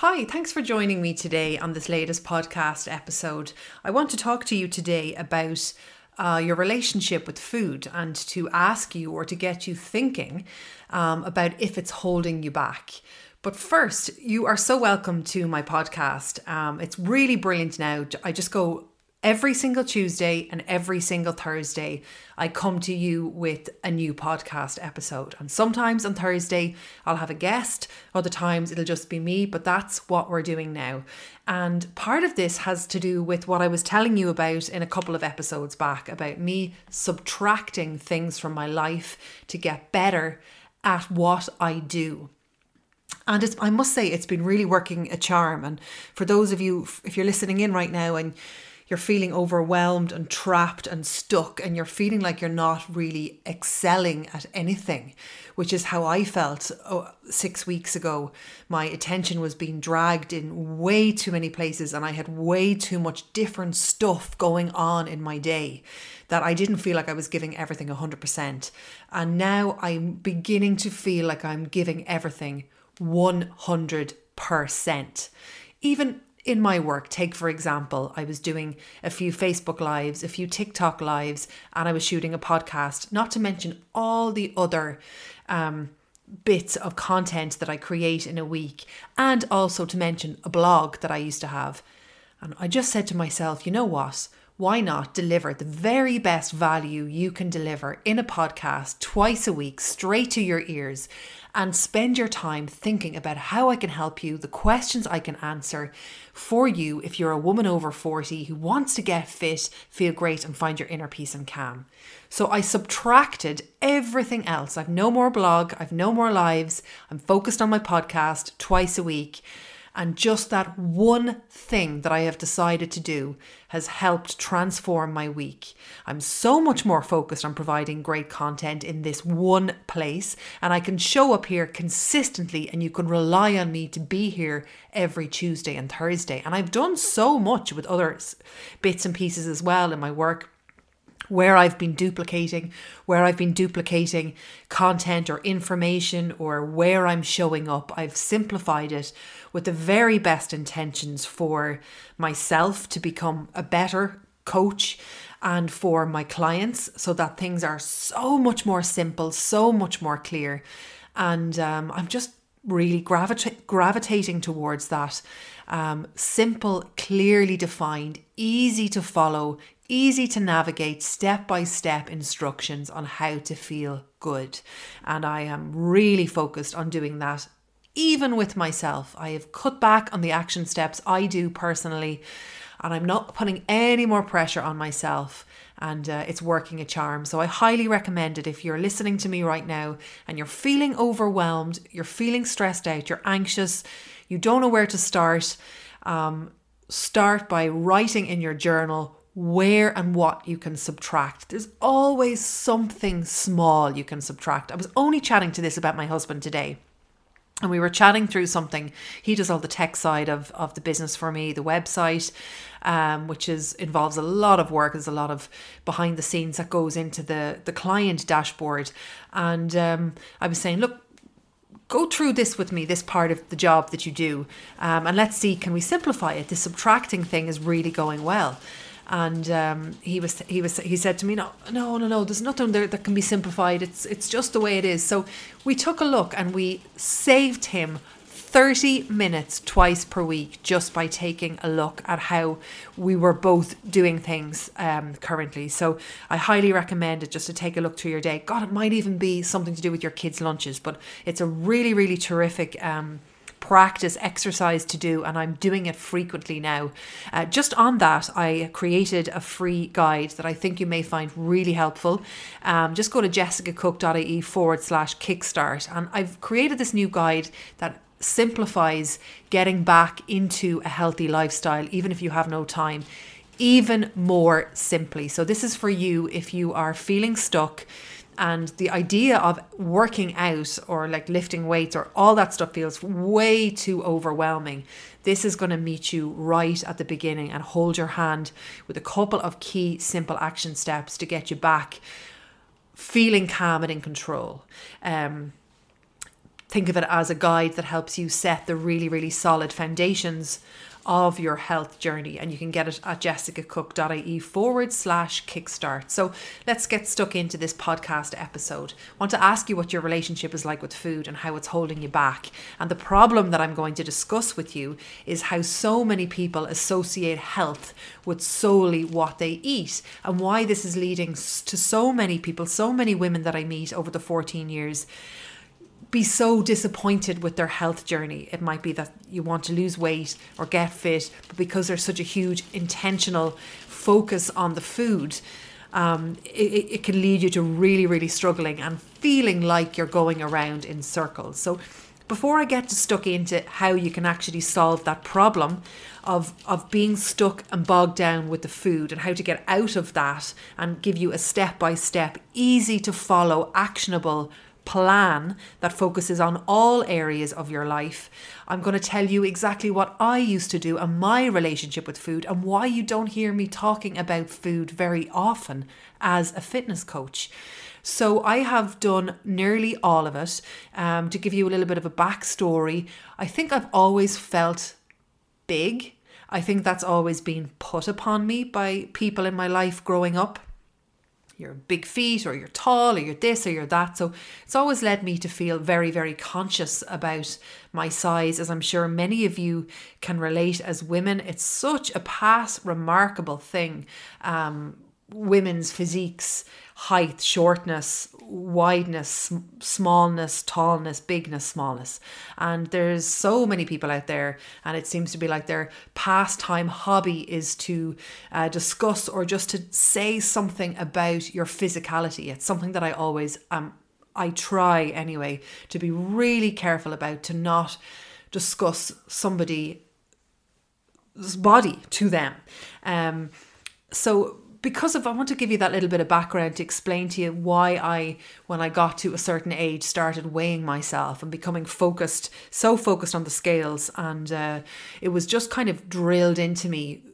Hi, thanks for joining me today on this latest podcast episode. I want to talk to you today about uh, your relationship with food and to ask you or to get you thinking um, about if it's holding you back. But first, you are so welcome to my podcast. Um, it's really brilliant now. I just go every single Tuesday and every single Thursday, I come to you with a new podcast episode. And sometimes on Thursday, I'll have a guest, other times it'll just be me, but that's what we're doing now. And part of this has to do with what I was telling you about in a couple of episodes back about me subtracting things from my life to get better at what I do. And I must say, it's been really working a charm. And for those of you, if you're listening in right now and you're feeling overwhelmed and trapped and stuck, and you're feeling like you're not really excelling at anything, which is how I felt oh, six weeks ago. My attention was being dragged in way too many places, and I had way too much different stuff going on in my day that I didn't feel like I was giving everything 100%. And now I'm beginning to feel like I'm giving everything 100%. Even in my work, take for example, I was doing a few Facebook lives, a few TikTok lives, and I was shooting a podcast, not to mention all the other um, bits of content that I create in a week, and also to mention a blog that I used to have. And I just said to myself, you know what? Why not deliver the very best value you can deliver in a podcast twice a week straight to your ears and spend your time thinking about how I can help you, the questions I can answer for you if you're a woman over 40 who wants to get fit, feel great, and find your inner peace and calm. So I subtracted everything else. I've no more blog, I've no more lives, I'm focused on my podcast twice a week. And just that one thing that I have decided to do has helped transform my week. I'm so much more focused on providing great content in this one place, and I can show up here consistently, and you can rely on me to be here every Tuesday and Thursday. And I've done so much with other bits and pieces as well in my work where I've been duplicating, where I've been duplicating content or information, or where I'm showing up. I've simplified it with the very best intentions for myself to become a better coach and for my clients so that things are so much more simple, so much more clear. And um, I'm just really gravita- gravitating towards that um, simple, clearly defined, easy to follow, easy to navigate step by step instructions on how to feel good. And I am really focused on doing that. Even with myself, I have cut back on the action steps I do personally, and I'm not putting any more pressure on myself. And uh, it's working a charm. So I highly recommend it if you're listening to me right now and you're feeling overwhelmed, you're feeling stressed out, you're anxious, you don't know where to start. Um, start by writing in your journal where and what you can subtract. There's always something small you can subtract. I was only chatting to this about my husband today. And we were chatting through something. He does all the tech side of, of the business for me, the website, um, which is involves a lot of work. There's a lot of behind the scenes that goes into the the client dashboard. And um, I was saying, look, go through this with me, this part of the job that you do, um, and let's see, can we simplify it? The subtracting thing is really going well and um, he was he was he said to me no no no no there's nothing there that can be simplified it's it's just the way it is so we took a look and we saved him 30 minutes twice per week just by taking a look at how we were both doing things um, currently. So I highly recommend it just to take a look through your day. God, it might even be something to do with your kids' lunches, but it's a really, really terrific. Um, practice exercise to do, and I'm doing it frequently now. Uh, just on that, I created a free guide that I think you may find really helpful. Um, just go to jessicacooke.ie forward slash kickstart, and I've created this new guide that simplifies getting back into a healthy lifestyle, even if you have no time even more simply. So, this is for you if you are feeling stuck and the idea of working out or like lifting weights or all that stuff feels way too overwhelming. This is going to meet you right at the beginning and hold your hand with a couple of key simple action steps to get you back feeling calm and in control. Um, think of it as a guide that helps you set the really, really solid foundations of your health journey. And you can get it at jessicacooke.ie forward slash kickstart. So let's get stuck into this podcast episode. I want to ask you what your relationship is like with food and how it's holding you back. And the problem that I'm going to discuss with you is how so many people associate health with solely what they eat and why this is leading to so many people, so many women that I meet over the 14 years be so disappointed with their health journey. It might be that you want to lose weight or get fit, but because there's such a huge intentional focus on the food, um, it, it can lead you to really, really struggling and feeling like you're going around in circles. So, before I get stuck into how you can actually solve that problem of, of being stuck and bogged down with the food and how to get out of that and give you a step by step, easy to follow, actionable plan that focuses on all areas of your life. I'm going to tell you exactly what I used to do and my relationship with food and why you don't hear me talking about food very often as a fitness coach. So, I have done nearly all of it. Um, to give you a little bit of a backstory, I think I've always felt big. I think that's always been put upon me by people in my life growing up you're big feet or you're tall or you're this or you're that. So it's always led me to feel very, very conscious about my size, as I'm sure many of you can relate as women. It's such a past remarkable thing. Um, women's physiques height, shortness, wideness, smallness, tallness, bigness, smallness. And there's so many people out there, and it seems to be like their pastime hobby is to uh, discuss or just to say something about your physicality. It's something that I always um I try anyway to be really careful about to not discuss somebody's body to them. Um, so because of I want to give you that little bit of background to explain to you why I when I got to a certain age started weighing myself and becoming focused so focused on the scales and uh, it was just kind of drilled into me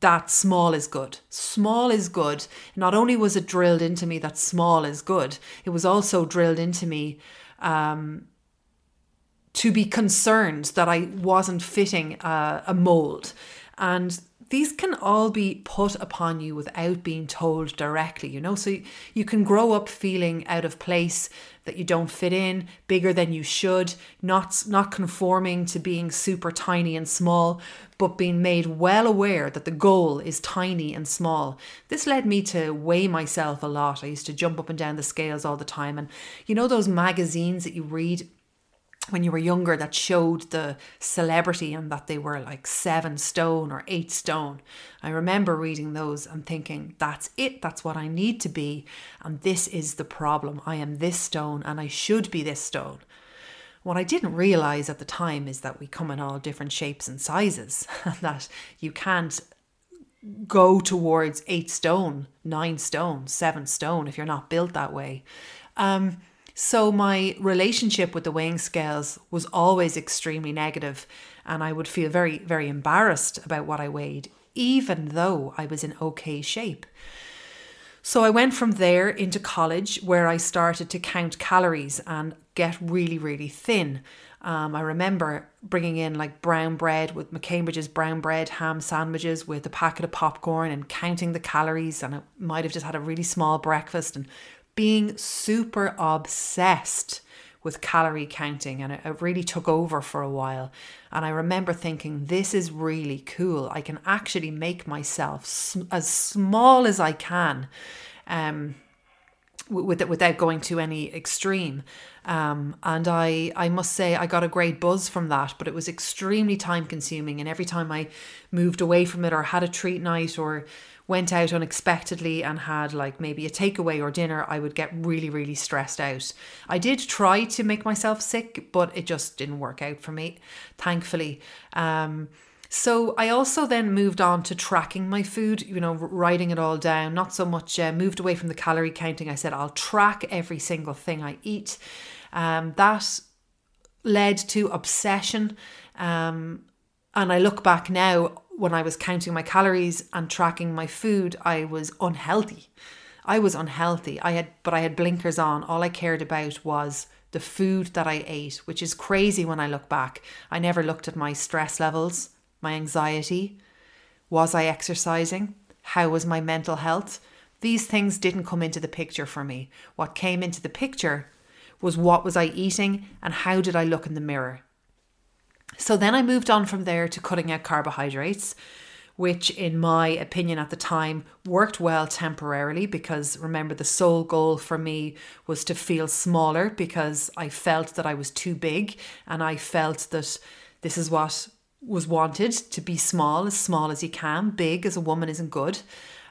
that small is good. Small is good. Not only was it drilled into me that small is good, it was also drilled into me um, to be concerned that I wasn't fitting a mold. And these can all be put upon you without being told directly, you know. So you can grow up feeling out of place, that you don't fit in, bigger than you should, not not conforming to being super tiny and small, but being made well aware that the goal is tiny and small. This led me to weigh myself a lot. I used to jump up and down the scales all the time and you know those magazines that you read when you were younger that showed the celebrity and that they were like seven stone or eight stone. I remember reading those and thinking, that's it, that's what I need to be. And this is the problem. I am this stone and I should be this stone. What I didn't realize at the time is that we come in all different shapes and sizes, and that you can't go towards eight stone, nine stone, seven stone if you're not built that way. Um, so my relationship with the weighing scales was always extremely negative, and I would feel very, very embarrassed about what I weighed, even though I was in okay shape. So I went from there into college where I started to count calories and get really, really thin. Um, I remember bringing in like brown bread with McCambridge's brown bread ham sandwiches with a packet of popcorn and counting the calories. And I might have just had a really small breakfast and being super obsessed with calorie counting and it, really took over for a while. And I remember thinking, this is really cool. I can actually make myself as small as I can. Um, with without going to any extreme. Um, and I, I must say, I got a great buzz from that, but it was extremely time consuming. And every time I moved away from it or had a treat night or went out unexpectedly and had like maybe a takeaway or dinner, I would get really, really stressed out. I did try to make myself sick, but it just didn't work out for me, thankfully. Um, so I also then moved on to tracking my food, you know, writing it all down, not so much uh, moved away from the calorie counting. I said, I'll track every single thing I eat. Um, that led to obsession. Um, and I look back now, when I was counting my calories and tracking my food, I was unhealthy. I was unhealthy. I had but I had blinkers on. All I cared about was the food that I ate, which is crazy when I look back. I never looked at my stress levels, my anxiety. Was I exercising? How was my mental health? These things didn't come into the picture for me. What came into the picture was what was I eating and how did I look in the mirror. So then I moved on from there to cutting out carbohydrates, which, in my opinion at the time, worked well temporarily because remember, the sole goal for me was to feel smaller because I felt that I was too big and I felt that this is what was wanted to be small, as small as you can. Big as a woman isn't good.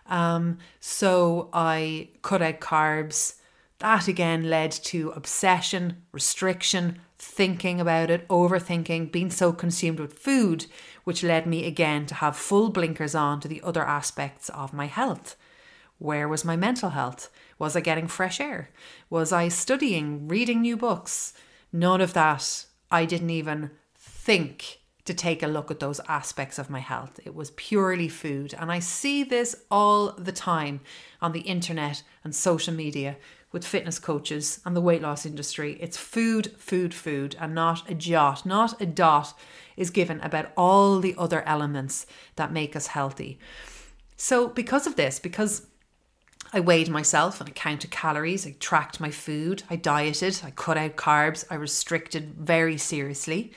Um, so I cut out carbs. That again led to obsession, restriction, thinking about it, overthinking, being so consumed with food, which led me again to have full blinkers on to the other aspects of my health. Where was my mental health? Was I getting fresh air? Was I studying, reading new books? None of that. I didn't even think to take a look at those aspects of my health. It was purely food. And I see this all the time on the internet and social media with fitness coaches and the weight loss industry. It's food, food, food, and not a jot, not a dot is given about all the other elements that make us healthy. So, because of this, because I weighed myself and I counted calories, I tracked my food, I dieted, I cut out carbs, I restricted very seriously.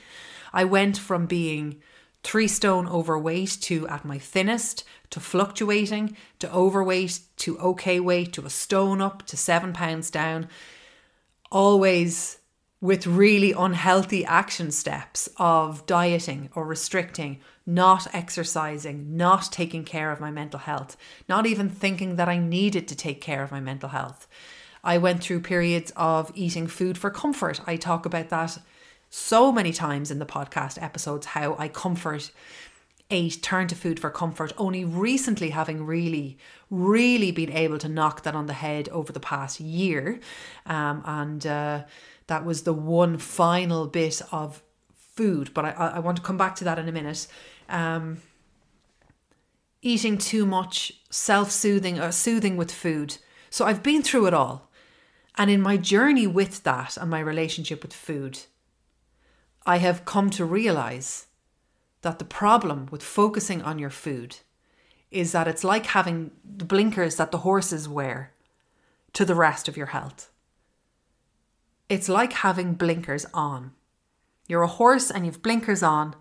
I went from being three stone overweight to at my thinnest to fluctuating to overweight to okay weight to a stone up to seven pounds down, always with really unhealthy action steps of dieting or restricting, not exercising, not taking care of my mental health, not even thinking that I needed to take care of my mental health. I went through periods of eating food for comfort. I talk about that so many times in the podcast episodes how I comfort ate, turn to food for comfort, only recently having really, really been able to knock that on the head over the past year. Um, and uh, that was the one final bit of food, but I, I want to come back to that in a minute. Um, eating too much, self soothing, or uh, soothing with food. So I've been through it all. And in my journey with that and my relationship with food, I have come to realize that the problem with focusing on your food is that it's like having the blinkers that the horses wear to the rest of your health. It's like having blinkers on. You're a horse and you've blinkers on,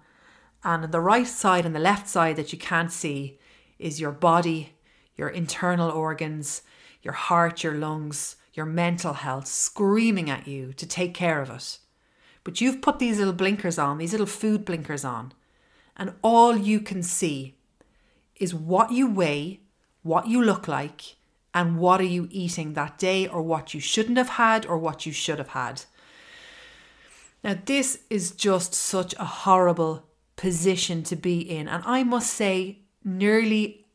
and the right side and the left side that you can't see is your body, your internal organs, your heart, your lungs, your mental health screaming at you to take care of it. But you've put these little blinkers on, these little food blinkers on, and all you can see is what you weigh, what you look like, and what are you eating that day, or what you shouldn't have had, or what you should have had. Now, this is just such a horrible position to be in, and I must say, nearly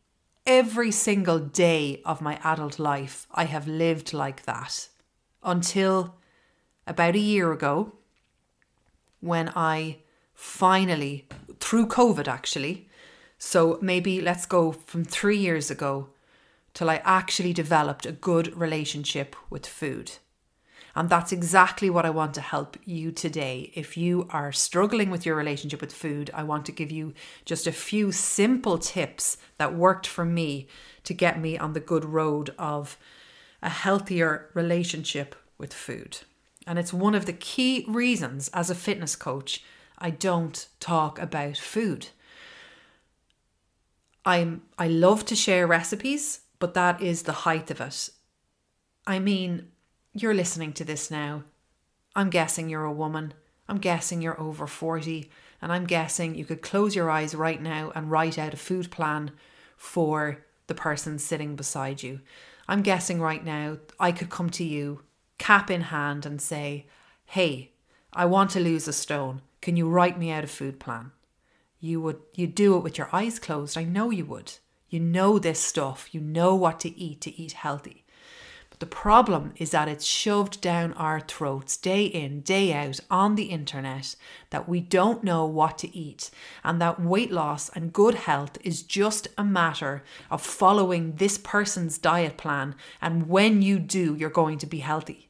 every single day of my adult life, I have lived like that until about a year ago when I finally through COVID actually. So maybe let's go from three years ago till I actually developed a good relationship with food. And that's exactly what I want to help you today. If you are struggling with your relationship with food, I want to give you just a few simple tips that worked for me to get me on the good road of a healthier relationship with food. And it's one of the key reasons as a fitness coach I don't talk about food. I'm I love to share recipes, but that is the height of it. I mean, you're listening to this now. I'm guessing you're a woman. I'm guessing you're over 40, and I'm guessing you could close your eyes right now and write out a food plan for the person sitting beside you. I'm guessing right now I could come to you, cap in hand, and say, Hey, I want to lose a stone. Can you write me out a food plan? You would you do it with your eyes closed. I know you would. You know this stuff. You know what to eat to eat healthy. But the problem is that it's shoved down our throats day in, day out on the internet that we don't know what to eat and that weight loss and good health is just a matter of following this person's diet plan and when you do you're going to be healthy.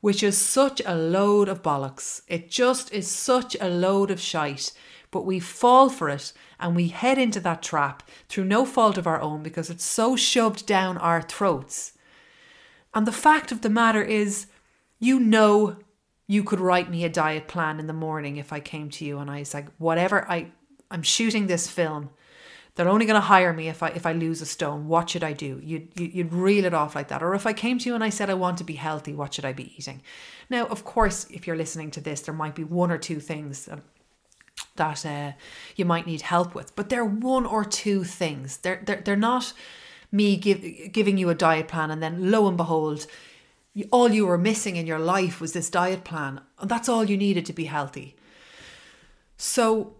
Which is such a load of bollocks. It just is such a load of shite. But we fall for it and we head into that trap through no fault of our own because it's so shoved down our throats. And the fact of the matter is, you know, you could write me a diet plan in the morning if I came to you and I was like, whatever, I, I'm shooting this film. They're only going to hire me if I if I lose a stone. What should I do? You'd you'd reel it off like that. Or if I came to you and I said I want to be healthy, what should I be eating? Now, of course, if you're listening to this, there might be one or two things that uh, you might need help with. But they're one or two things. They're they're, they're not me give, giving you a diet plan and then lo and behold, all you were missing in your life was this diet plan, and that's all you needed to be healthy. So,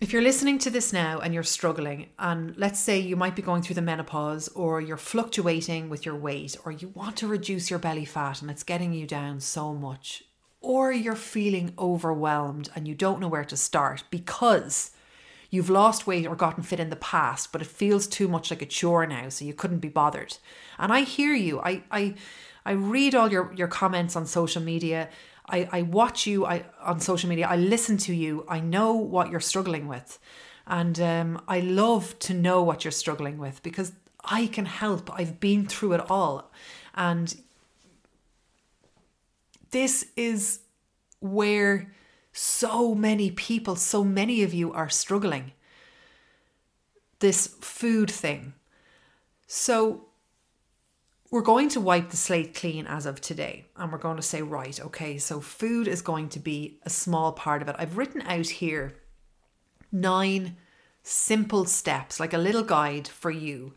if you're listening to this now and you're struggling, and let's say you might be going through the menopause, or you're fluctuating with your weight, or you want to reduce your belly fat and it's getting you down so much, or you're feeling overwhelmed and you don't know where to start because you've lost weight or gotten fit in the past, but it feels too much like a chore now, so you couldn't be bothered. And I hear you. I I I read all your, your comments on social media. I, I watch you I, on social media. I listen to you. I know what you're struggling with. And um, I love to know what you're struggling with because I can help. I've been through it all. And this is where so many people, so many of you are struggling. This food thing. So, we're going to wipe the slate clean as of today. And we're going to say, right, okay, so food is going to be a small part of it. I've written out here nine simple steps, like a little guide for you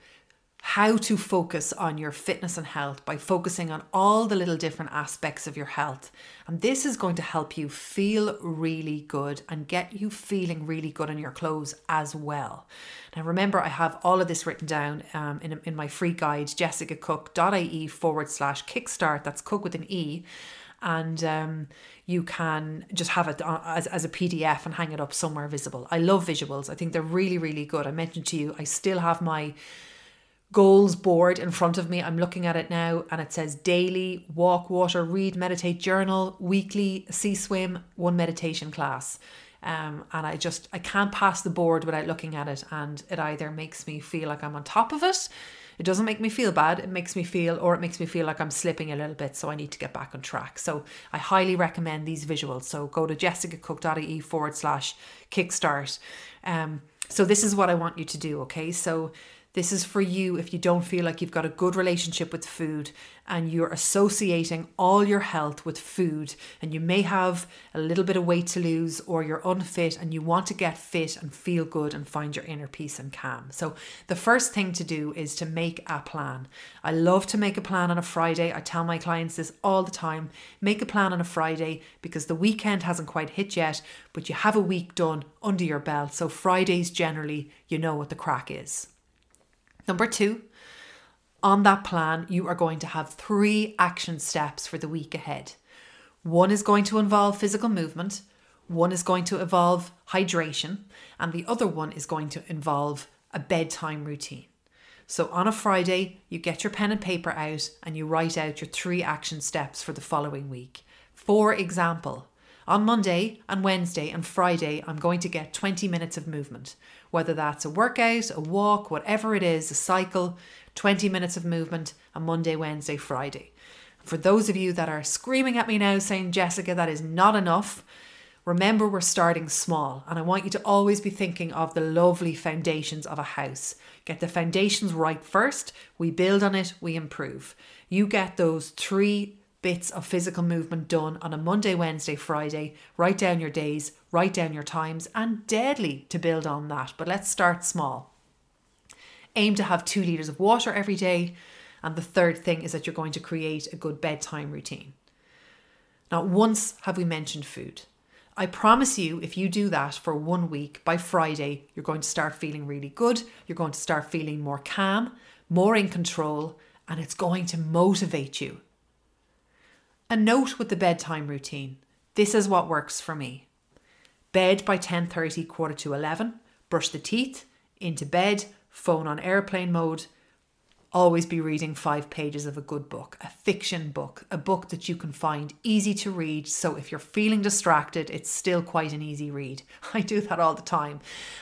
how to focus on your fitness and health by focusing on all the little different aspects of your health. And this is going to help you feel really good and get you feeling really good in your clothes as well. Now, remember, I have all of this written down um, in, in my free guide, jessicacooke.ie forward slash kickstart. That's cook with an E. And um, you can just have it as, as a PDF and hang it up somewhere visible. I love visuals. I think they're really, really good. I mentioned to you, I still have my goals board in front of me. I'm looking at it now and it says daily, walk, water, read, meditate, journal, weekly, sea swim, one meditation class. Um, and I just I can't pass the board without looking at it and it either makes me feel like I'm on top of it. It doesn't make me feel bad. It makes me feel or it makes me feel like I'm slipping a little bit. So I need to get back on track. So I highly recommend these visuals. So go to jessicacooke.ie forward slash kickstart. Um, so this is what I want you to do okay? So this is for you if you don't feel like you've got a good relationship with food and you're associating all your health with food and you may have a little bit of weight to lose or you're unfit and you want to get fit and feel good and find your inner peace and calm. So, the first thing to do is to make a plan. I love to make a plan on a Friday. I tell my clients this all the time make a plan on a Friday because the weekend hasn't quite hit yet, but you have a week done under your belt. So, Fridays generally, you know what the crack is. Number two, on that plan, you are going to have three action steps for the week ahead. One is going to involve physical movement, one is going to involve hydration, and the other one is going to involve a bedtime routine. So on a Friday, you get your pen and paper out and you write out your three action steps for the following week. For example, on Monday and Wednesday and Friday, I'm going to get 20 minutes of movement, whether that's a workout, a walk, whatever it is, a cycle, 20 minutes of movement on Monday, Wednesday, Friday. For those of you that are screaming at me now saying, Jessica, that is not enough, remember we're starting small. And I want you to always be thinking of the lovely foundations of a house. Get the foundations right first, we build on it, we improve. You get those three bits of physical movement done on a Monday, Wednesday, Friday. Write down your days, write down your times, and deadly to build on that. But let's start small. Aim to have two litres of water every day. And the third thing is that you're going to create a good bedtime routine. Not once have we mentioned food. I promise you, if you do that for one week, by Friday, you're going to start feeling really good. You're going to start feeling more calm, more in control, and it's going to motivate you a note with the bedtime routine. This is what works for me. Bed by 10:30, quarter to 11, brush the teeth, into bed, phone on airplane mode, always be reading five pages of a good book, a fiction book, a book that you can find easy to read. So if you're feeling distracted, it's still quite an easy read. I do that all the time.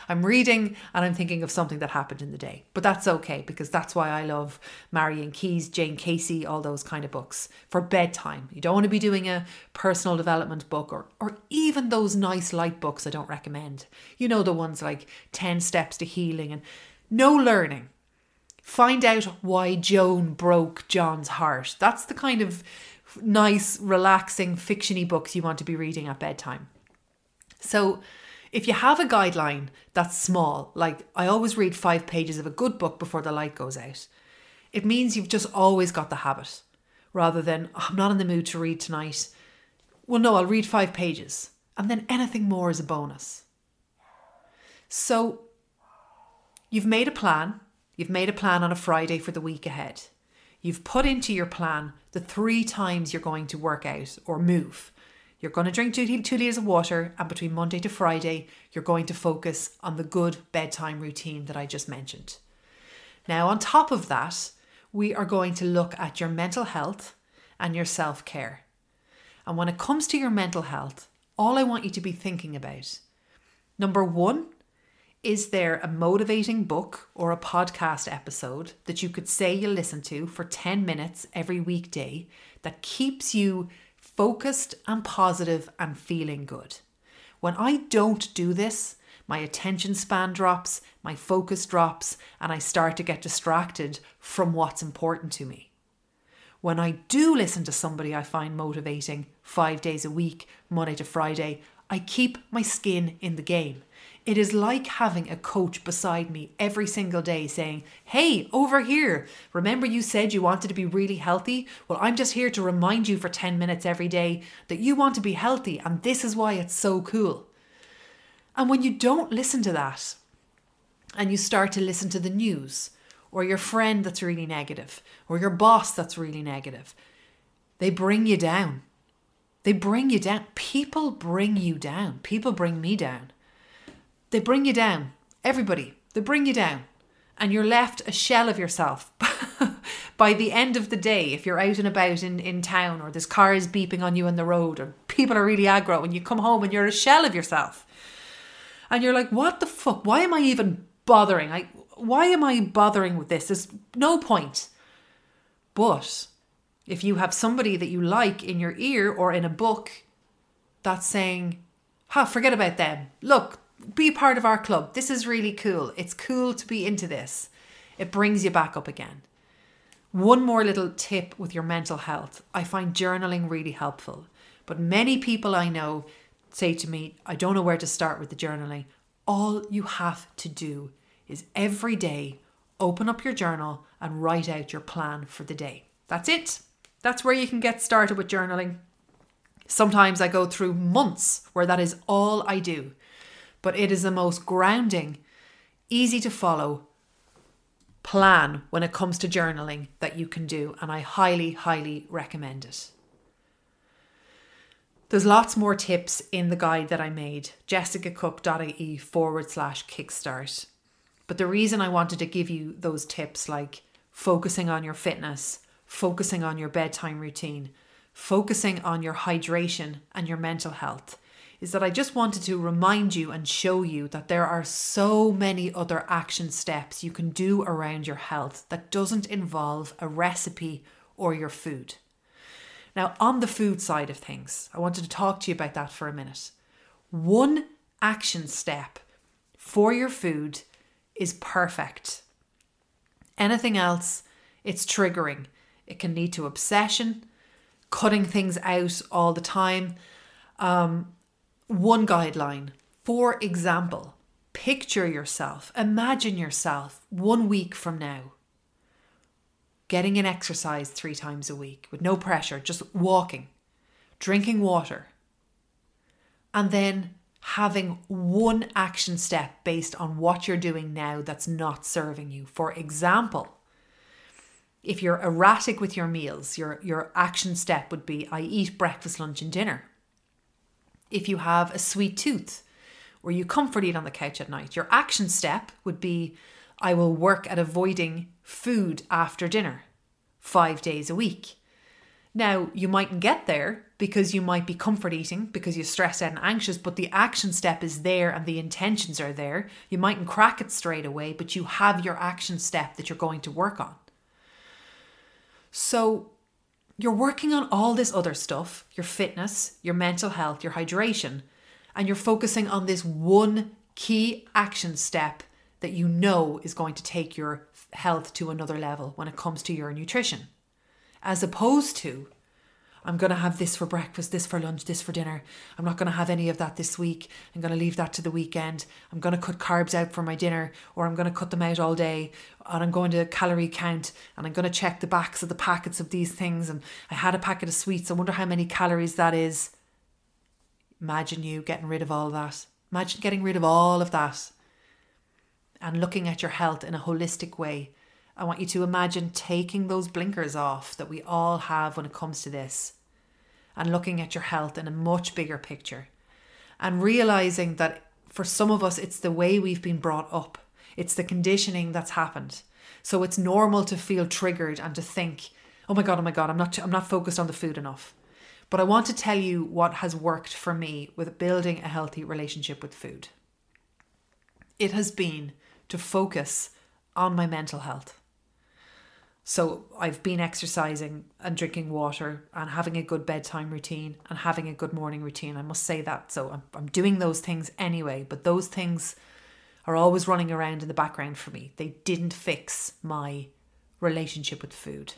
I'm reading and I'm thinking of something that happened in the day, but that's okay because that's why I love Marian Keyes, Jane Casey, all those kind of books for bedtime. You don't want to be doing a personal development book or, or even those nice light books I don't recommend. You know, the ones like 10 Steps to Healing and no learning Find out why Joan broke John's heart. That's the kind of nice, relaxing, fictiony books you want to be reading at bedtime. So, if you have a guideline that's small, like I always read five pages of a good book before the light goes out, it means you've just always got the habit rather than, oh, I'm not in the mood to read tonight. Well, no, I'll read five pages. And then anything more is a bonus. So, you've made a plan You've made a plan on a Friday for the week ahead. You've put into your plan the three times you're going to work out or move. You're going to drink two, two litres of water, and between Monday to Friday, you're going to focus on the good bedtime routine that I just mentioned. Now, on top of that, we are going to look at your mental health and your self care. And when it comes to your mental health, all I want you to be thinking about number one is there a motivating book or a podcast episode that you could say you listen to for 10 minutes every weekday that keeps you focused and positive and feeling good? When I don't do this, my attention span drops, my focus drops, and I start to get distracted from what's important to me. When I do listen to somebody I find motivating five days a week, Monday to Friday, I keep my skin in the game. It is like having a coach beside me every single day saying, Hey, over here, remember you said you wanted to be really healthy? Well, I'm just here to remind you for 10 minutes every day that you want to be healthy, and this is why it's so cool. And when you don't listen to that, and you start to listen to the news, or your friend that's really negative, or your boss that's really negative, they bring you down. They bring you down. People bring you down. People bring me down. They bring you down. Everybody, they bring you down. And you're left a shell of yourself. By the end of the day, if you're out and about in, in town or this car is beeping on you on the road or people are really aggro and you come home and you're a shell of yourself. And you're like, what the fuck? Why am I even bothering? I, why am I bothering with this? There's no point. But if you have somebody that you like in your ear or in a book that's saying, ha, forget about them. Look, be part of our club. This is really cool. It's cool to be into this. It brings you back up again. One more little tip with your mental health. I find journaling really helpful. But many people I know say to me, I don't know where to start with the journaling. All you have to do is every day open up your journal and write out your plan for the day. That's it. That's where you can get started with journaling. Sometimes I go through months where that is all I do but it is the most grounding, easy to follow plan when it comes to journaling that you can do, and I highly, highly recommend it. There's lots more tips in the guide that I made, jessicacooke.ie forward slash kickstart. But the reason I wanted to give you those tips, like focusing on your fitness, focusing on your bedtime routine, focusing on your hydration and your mental health, is that I just wanted to remind you and show you that there are so many other action steps you can do around your health that doesn't involve a recipe or your food. Now, on the food side of things, I wanted to talk to you about that for a minute. One action step for your food is perfect. Anything else, it's triggering. It can lead to obsession, cutting things out all the time, um, one guideline. For example, picture yourself, imagine yourself one week from now getting an exercise three times a week with no pressure, just walking, drinking water, and then having one action step based on what you're doing now that's not serving you. For example, if you're erratic with your meals, your, your action step would be I eat breakfast, lunch, and dinner if you have a sweet tooth or you comfort eat on the couch at night. Your action step would be I will work at avoiding food after dinner five days a week. Now, you mightn't get there because you might be comfort eating because you're stressed out and anxious, but the action step is there and the intentions are there. You mightn't crack it straight away, but you have your action step that you're going to work on. So, you're working on all this other stuff your fitness, your mental health, your hydration, and you're focusing on this one key action step that you know is going to take your health to another level when it comes to your nutrition. As opposed to, I'm going to have this for breakfast, this for lunch, this for dinner. I'm not going to have any of that this week. I'm going to leave that to the weekend. I'm going to cut carbs out for my dinner, or I'm going to cut them out all day. And I'm going to calorie count, and I'm going to check the backs of the packets of these things. And I had a packet of sweets. I wonder how many calories that is. Imagine you getting rid of all that. Imagine getting rid of all of that and looking at your health in a holistic way. I want you to imagine taking those blinkers off that we all have when it comes to this and looking at your health in a much bigger picture and realizing that for some of us, it's the way we've been brought up, it's the conditioning that's happened. So it's normal to feel triggered and to think, oh my God, oh my God, I'm not, I'm not focused on the food enough. But I want to tell you what has worked for me with building a healthy relationship with food. It has been to focus on my mental health. So I've been exercising and drinking water and having a good bedtime routine and having a good morning routine. I must say that. So I'm, I'm doing those things anyway, but those things are always running around in the background for me. They didn't fix my relationship with food.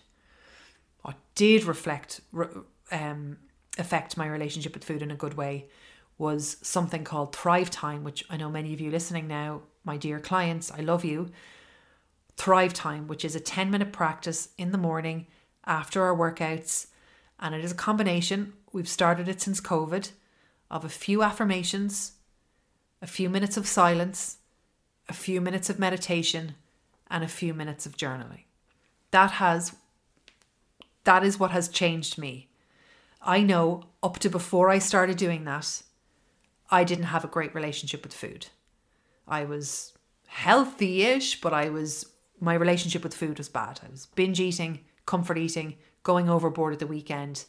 What did reflect um, affect my relationship with food in a good way was something called Thrive Time, which I know many of you listening now, my dear clients, I love you. Thrive Time, which is a 10 minute practice in the morning after our workouts. And it is a combination, we've started it since COVID, of a few affirmations, a few minutes of silence, a few minutes of meditation, and a few minutes of journaling. That has that is what has changed me. I know up to before I started doing that, I didn't have a great relationship with food. I was healthy ish, but I was, my relationship with food was bad. I was binge eating, comfort eating, going overboard at the weekend.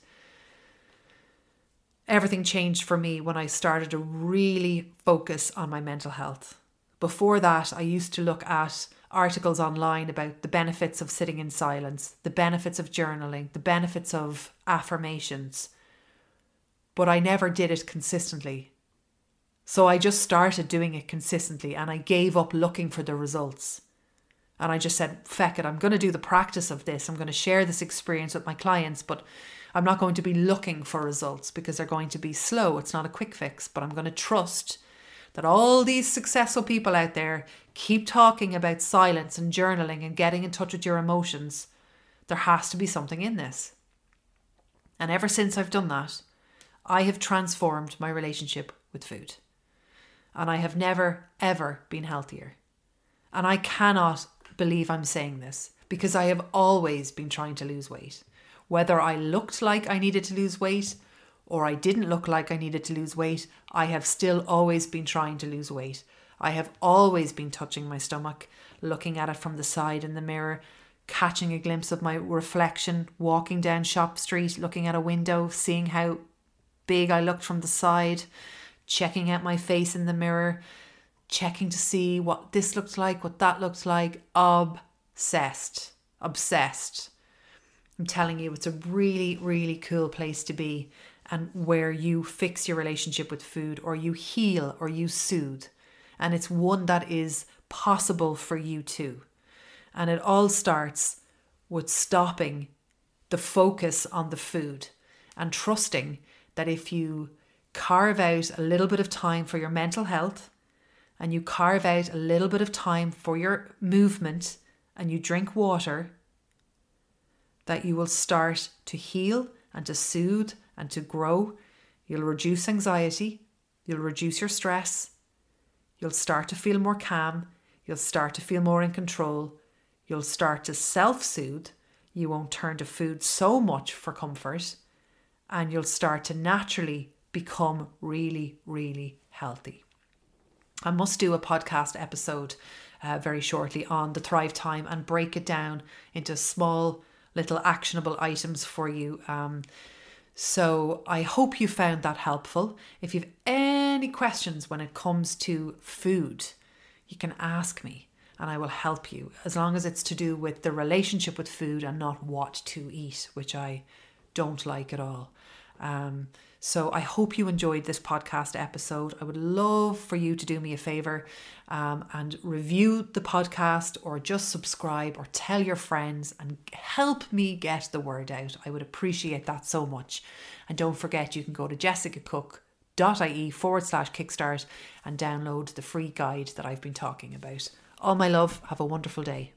Everything changed for me when I started to really focus on my mental health. Before that, I used to look at articles online about the benefits of sitting in silence, the benefits of journaling, the benefits of affirmations. But I never did it consistently. So I just started doing it consistently and I gave up looking for the results. And I just said, feck it, I'm going to do the practice of this. I'm going to share this experience with my clients, but I'm not going to be looking for results because they're going to be slow. It's not a quick fix, but I'm going to trust that all these successful people out there keep talking about silence and journaling and getting in touch with your emotions. There has to be something in this. And ever since I've done that, I have transformed my relationship with food and I have never, ever been healthier. And I cannot believe I'm saying this because I have always been trying to lose weight. Whether I looked like I needed to lose weight or I didn't look like I needed to lose weight, I have still always been trying to lose weight. I have always been touching my stomach, looking at it from the side in the mirror, catching a glimpse of my reflection, walking down Shop Street, looking at a window, seeing how big I looked from the side, checking out my face in the mirror, checking to see what this looked like, what that looked like. Obsessed. Obsessed. I'm telling you, it's a really, really cool place to be and where you fix your relationship with food or you heal or you soothe. And it's one that is possible for you too. And it all starts with stopping the focus on the food and trusting that if you carve out a little bit of time for your mental health and you carve out a little bit of time for your movement and you drink water, that you will start to heal and to soothe and to grow. You'll reduce anxiety, you'll reduce your stress, you'll start to feel more calm, you'll start to feel more in control, you'll start to self soothe. You won't turn to food so much for comfort, and you'll start to naturally become really, really healthy. I must do a podcast episode uh, very shortly on the Thrive Time and break it down into small, little actionable items for you. Um, so I hope you found that helpful. If you've any questions when it comes to food, you can ask me and I will help you as long as it's to do with the relationship with food and not what to eat, which I don't like at all. Um, so I hope you enjoyed this podcast episode. I would love for you to do me a favor um, and review the podcast or just subscribe or tell your friends and help me get the word out. I would appreciate that so much. And don't forget, you can go to jessicacooke.ie forward slash kickstart and download the free guide that I've been talking about. All my love. Have a wonderful day.